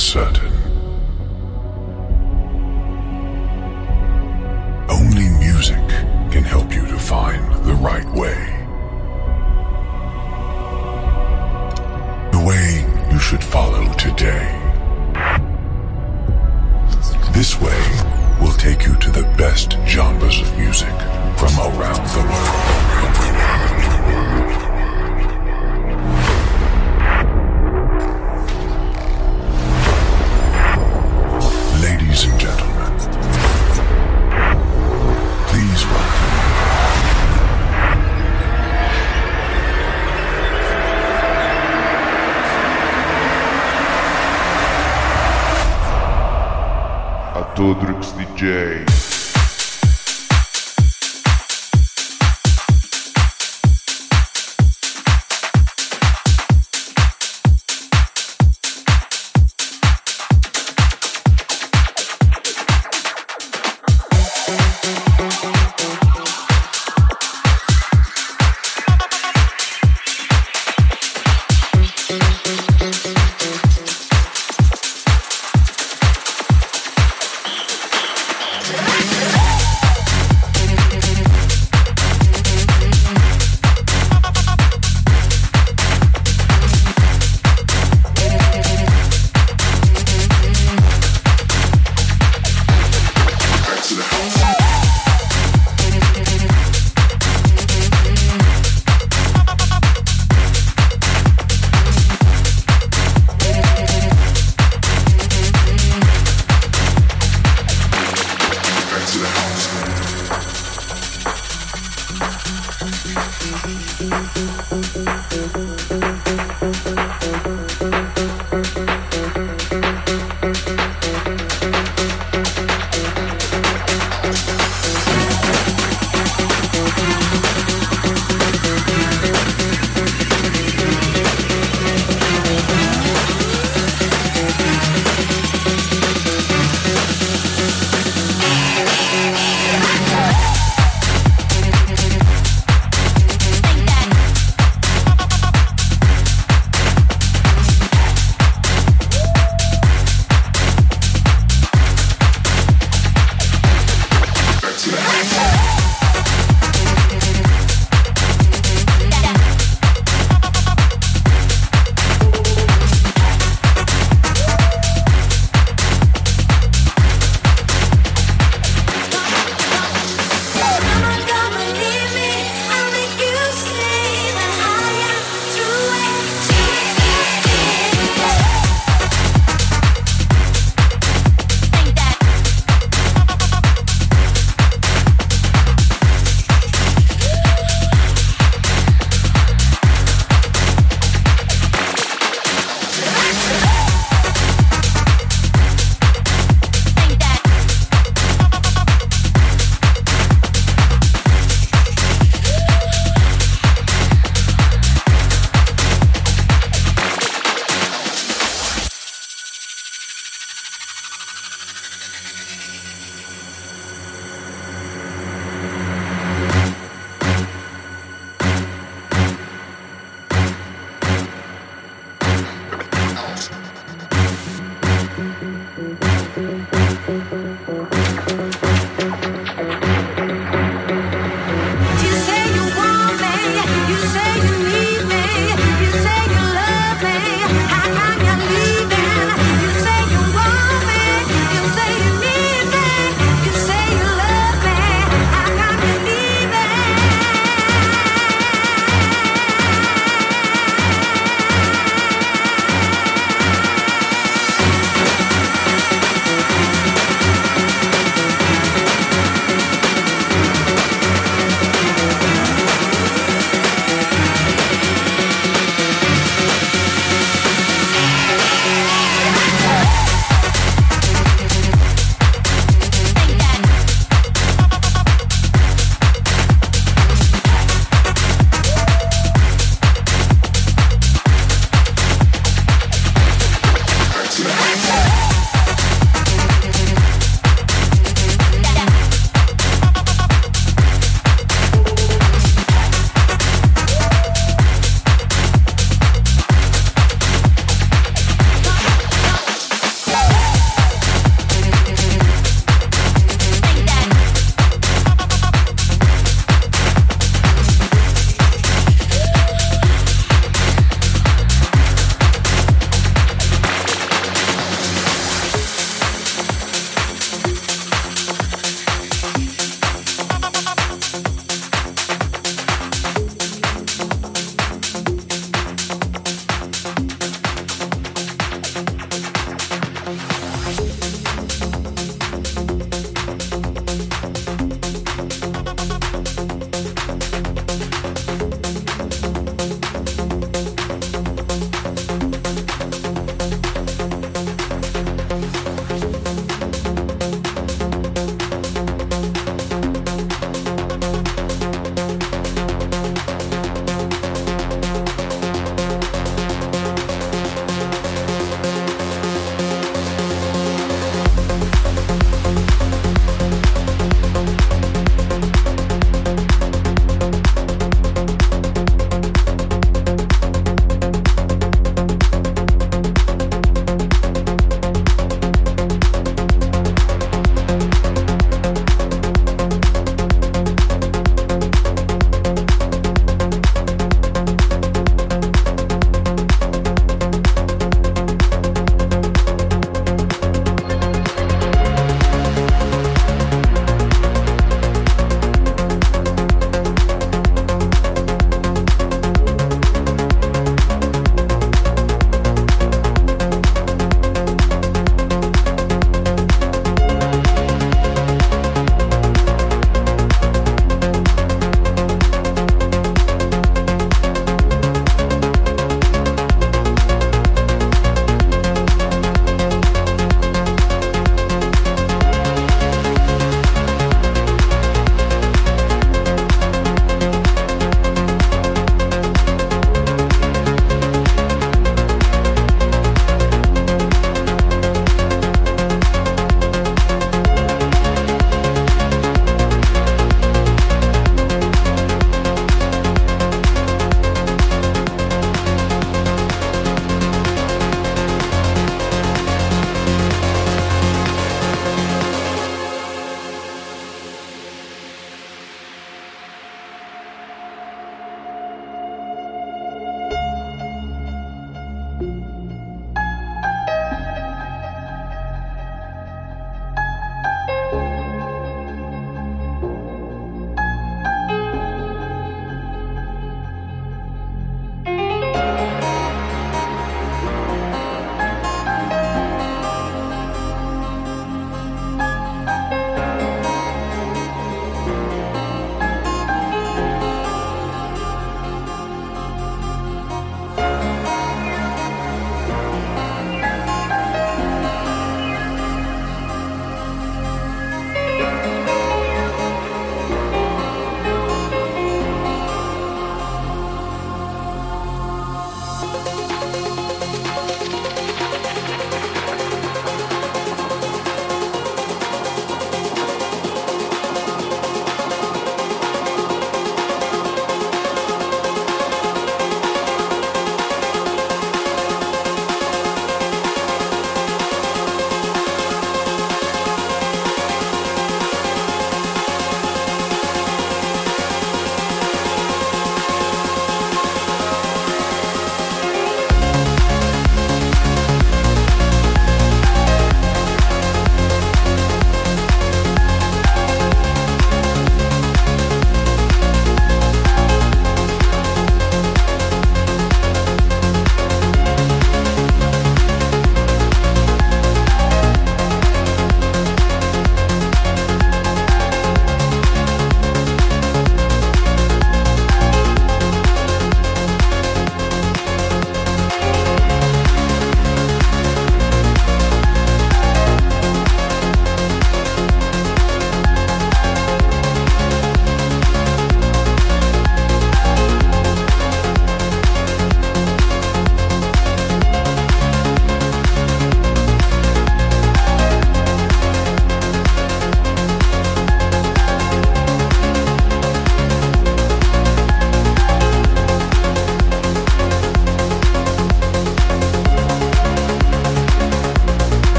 is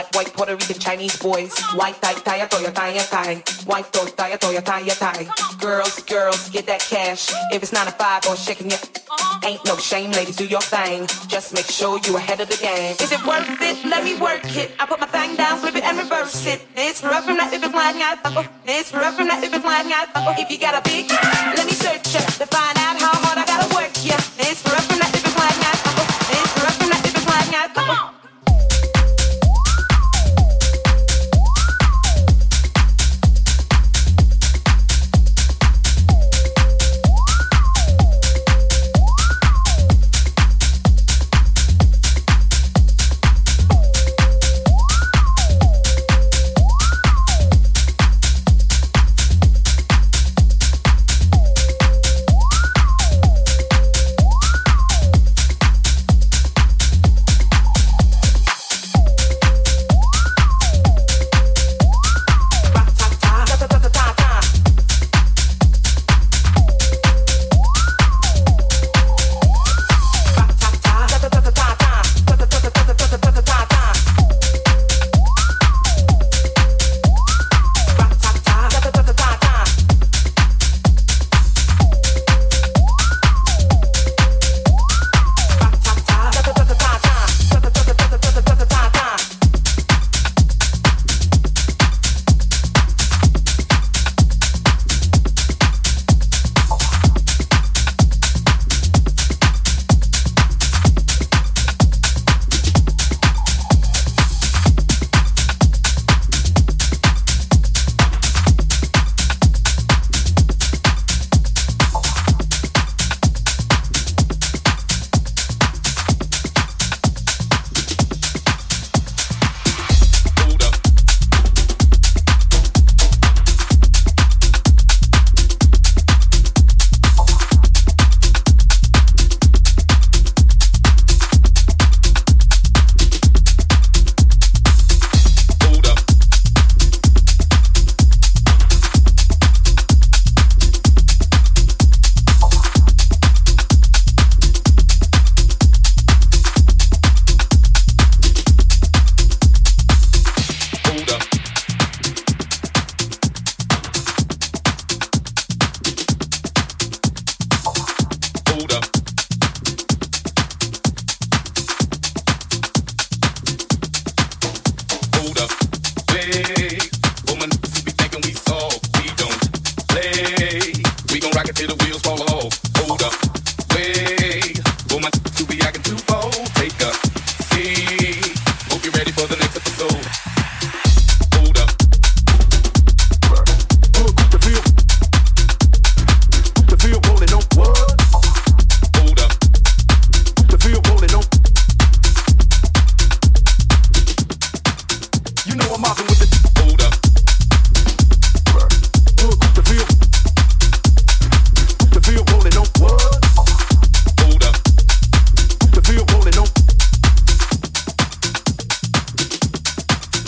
Black, white, Puerto Rican, Chinese boys. White tie, tie, toya, tie, tie. White toy, tie, toya, tie, tie. Girls, girls, get that cash. If it's nine to five or shaking it, uh-huh. ain't no shame, ladies, do your thing. Just make sure you ahead of the game. Is it worth it? Let me work it. I put my thing down, flip it and reverse it. It's rough from that if it's flying out. It's rough from that if it's flying out. If you got a big, let me search it to find out how hard I gotta work. Yeah, it's rough from that if it's flying out. It's rough from that if it's flying out.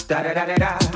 Ready da da da episode.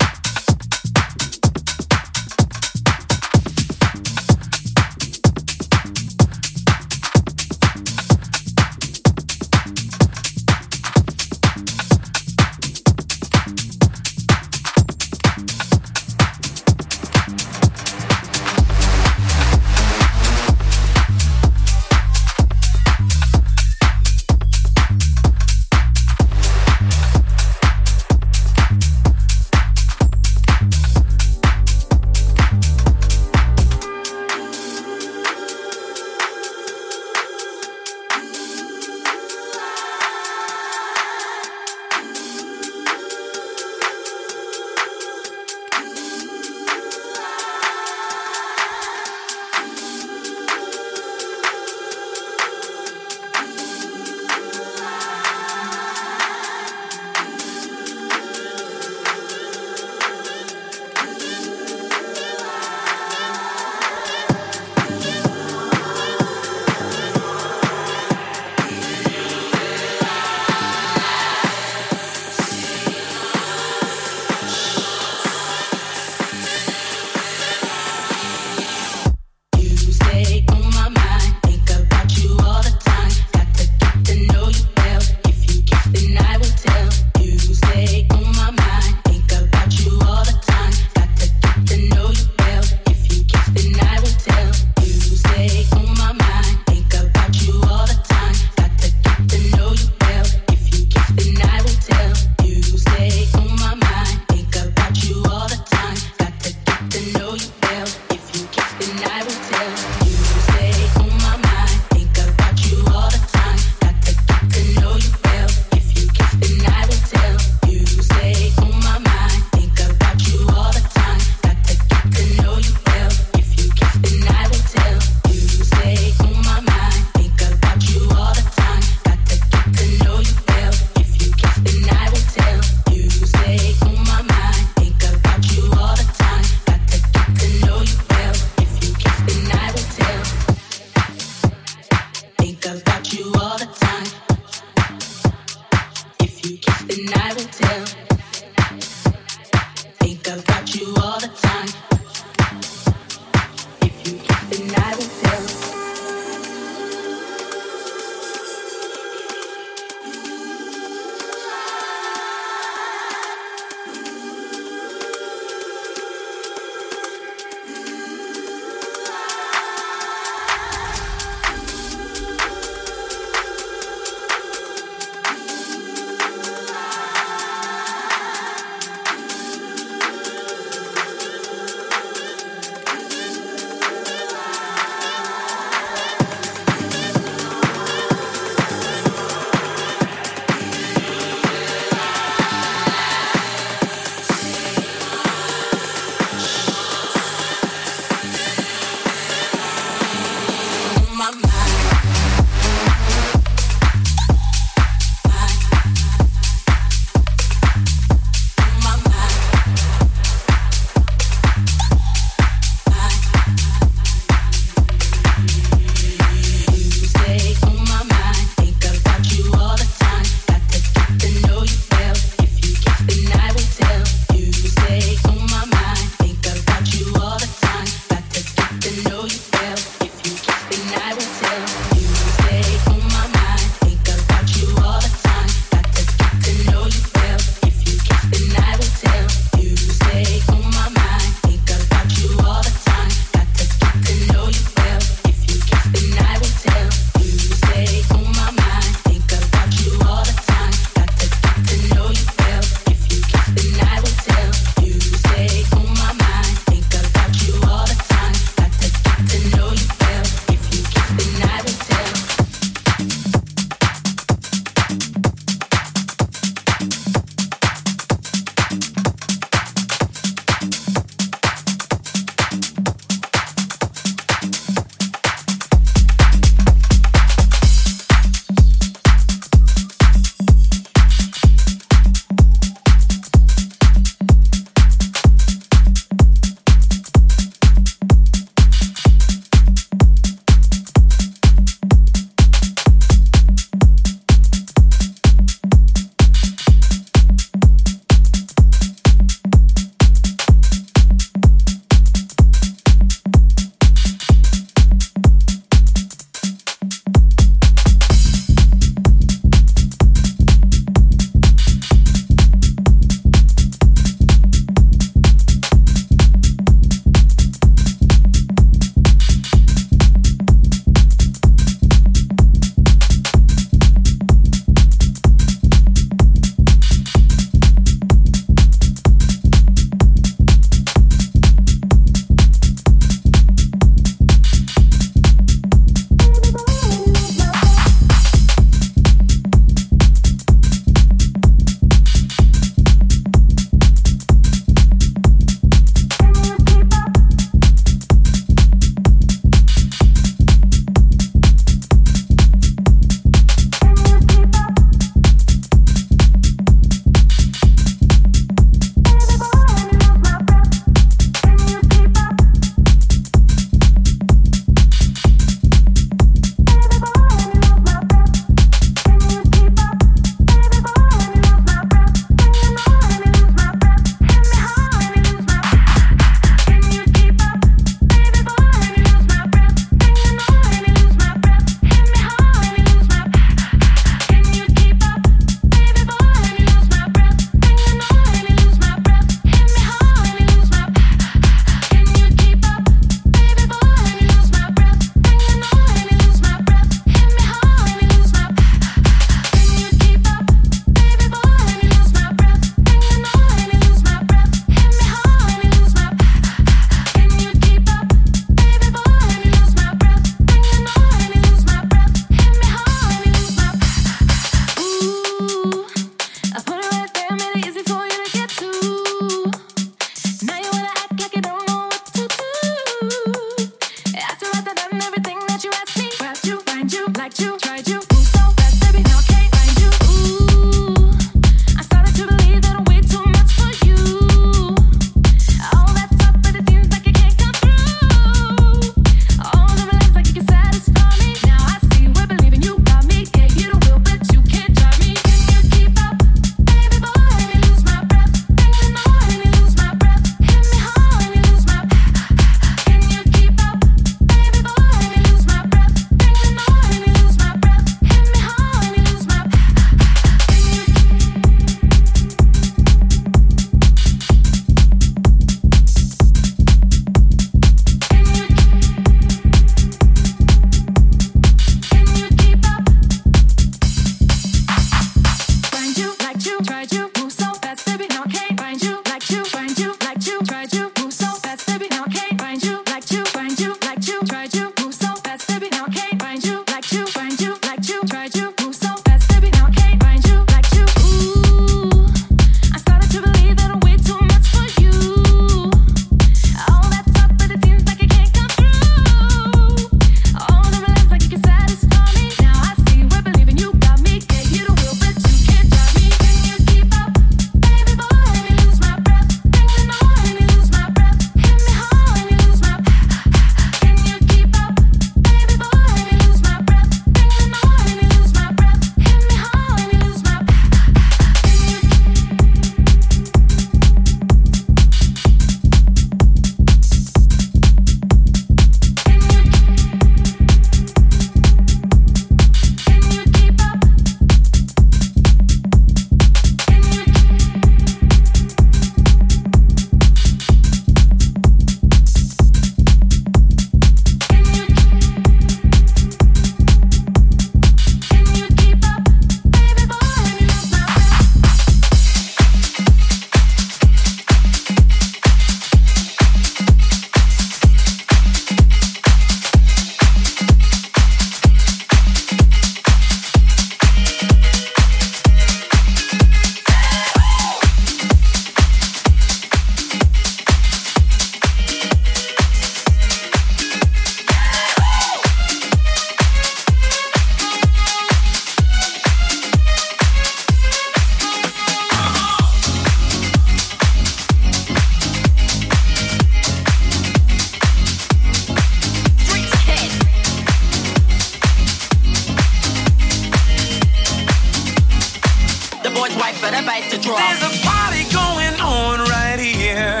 There's a party going on right here,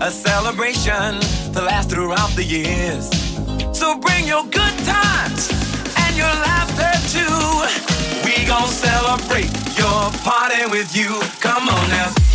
a celebration to last throughout the years. So bring your good times and your laughter too. We gon' celebrate your party with you. Come on now.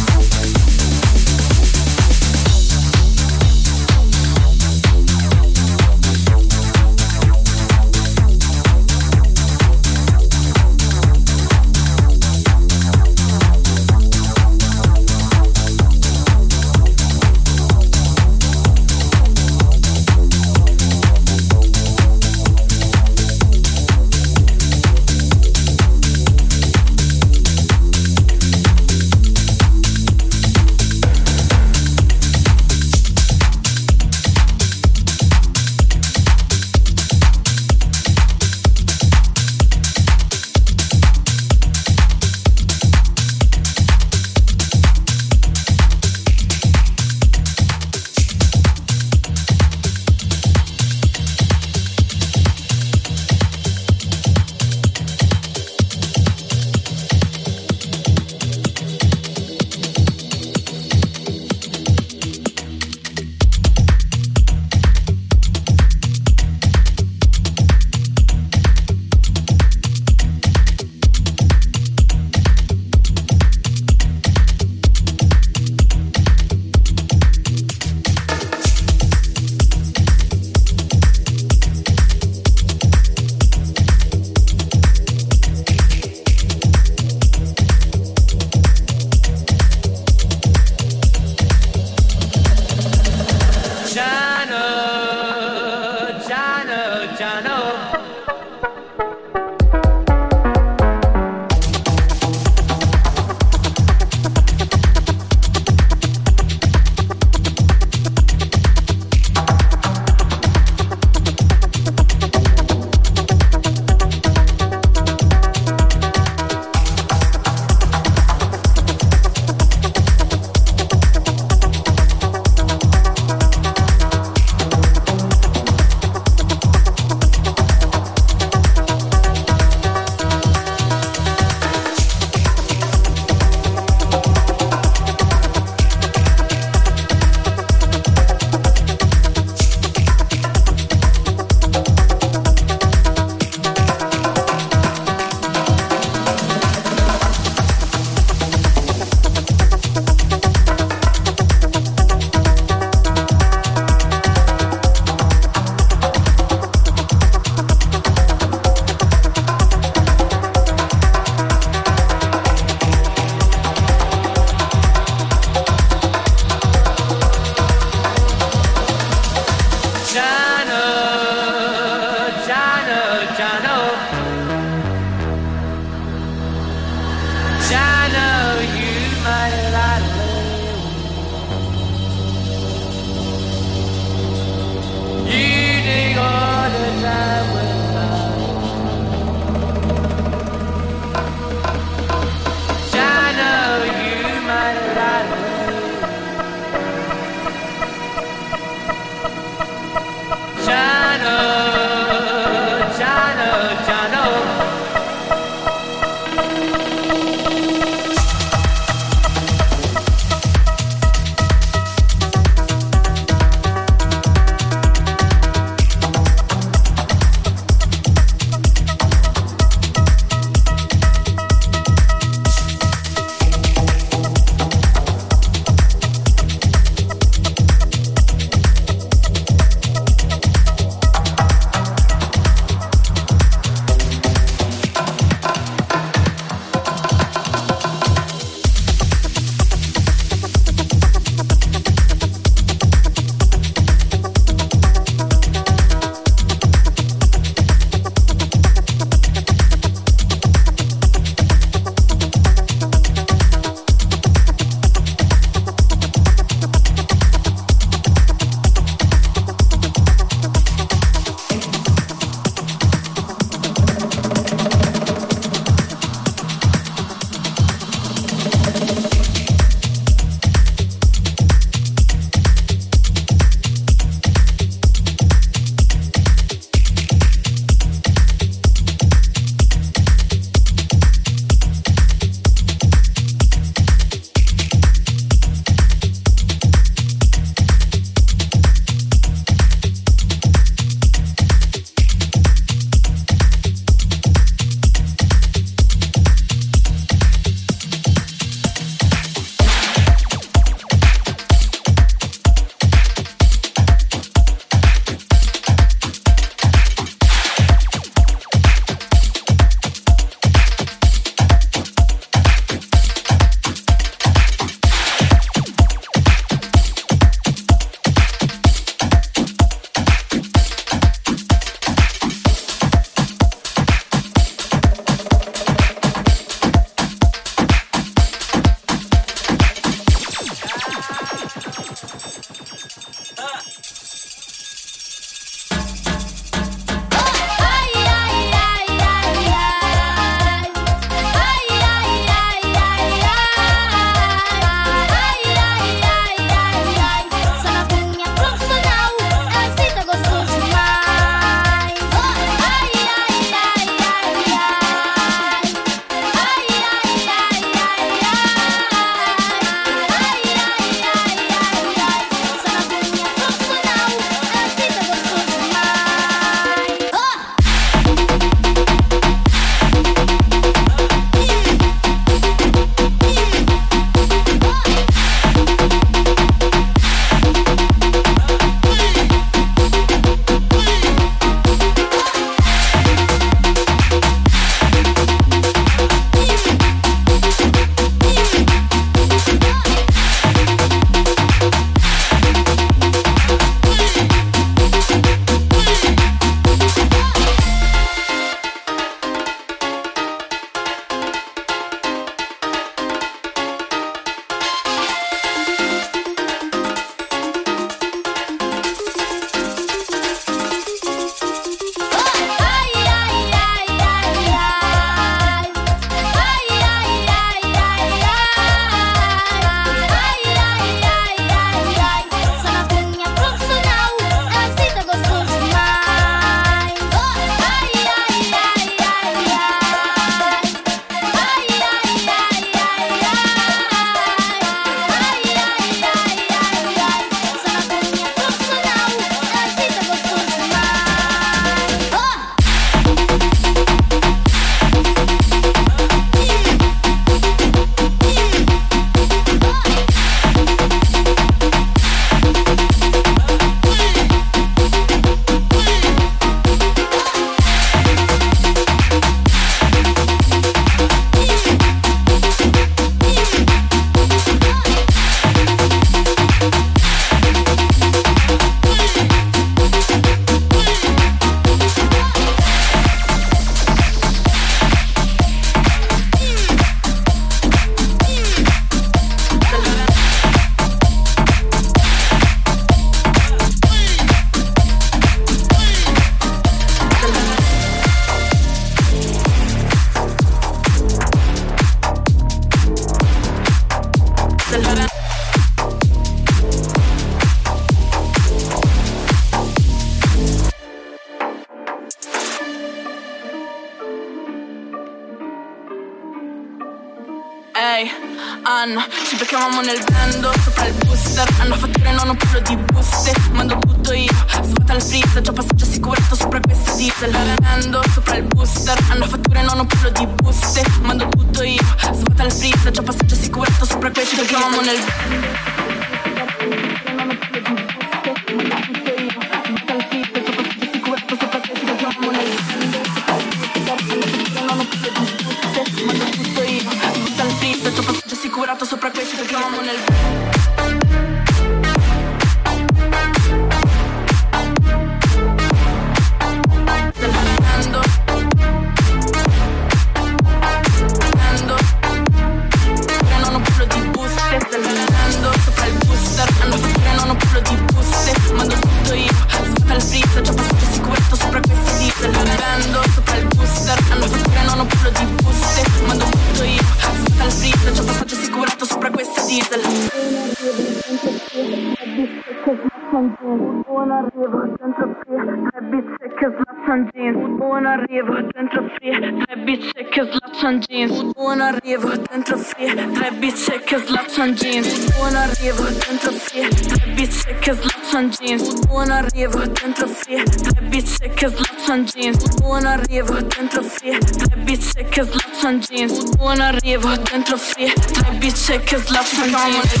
dentro free, tre bitch che slacciano jeans. Uno arrivo dentro free, tre bitch che slacciano jeans. Uno arrivo dentro free, tre bitch che slacciano jeans. Uno arrivo dentro free, tre bitch che slacciano jeans. Uno arrivo dentro free, tre bitch che slacciano jeans. Uno arrivo dentro free, tre bitch che slacciano jeans.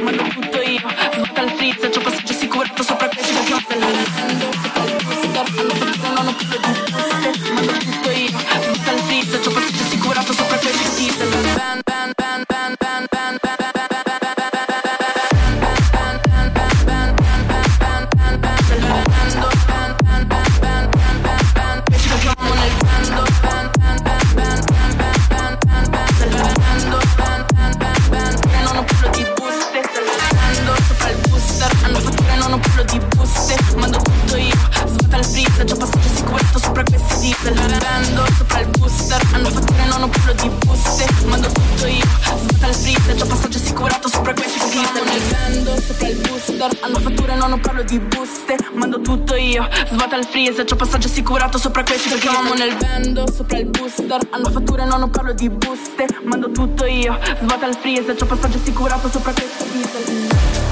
Ma tutto io, sbocca il frizz, c'ho passaggio sicuro, sopra questo che ho vendor Hanno fatture, no, non parlo di buste. Mando tutto io, svuota il freezer C'ho passaggio assicurato sopra questi Perché amo nel vendo, sopra il booster. Hanno fatture, no, non parlo di buste. Mando tutto io, svuota il freezer C'ho passaggio assicurato sopra questi diesel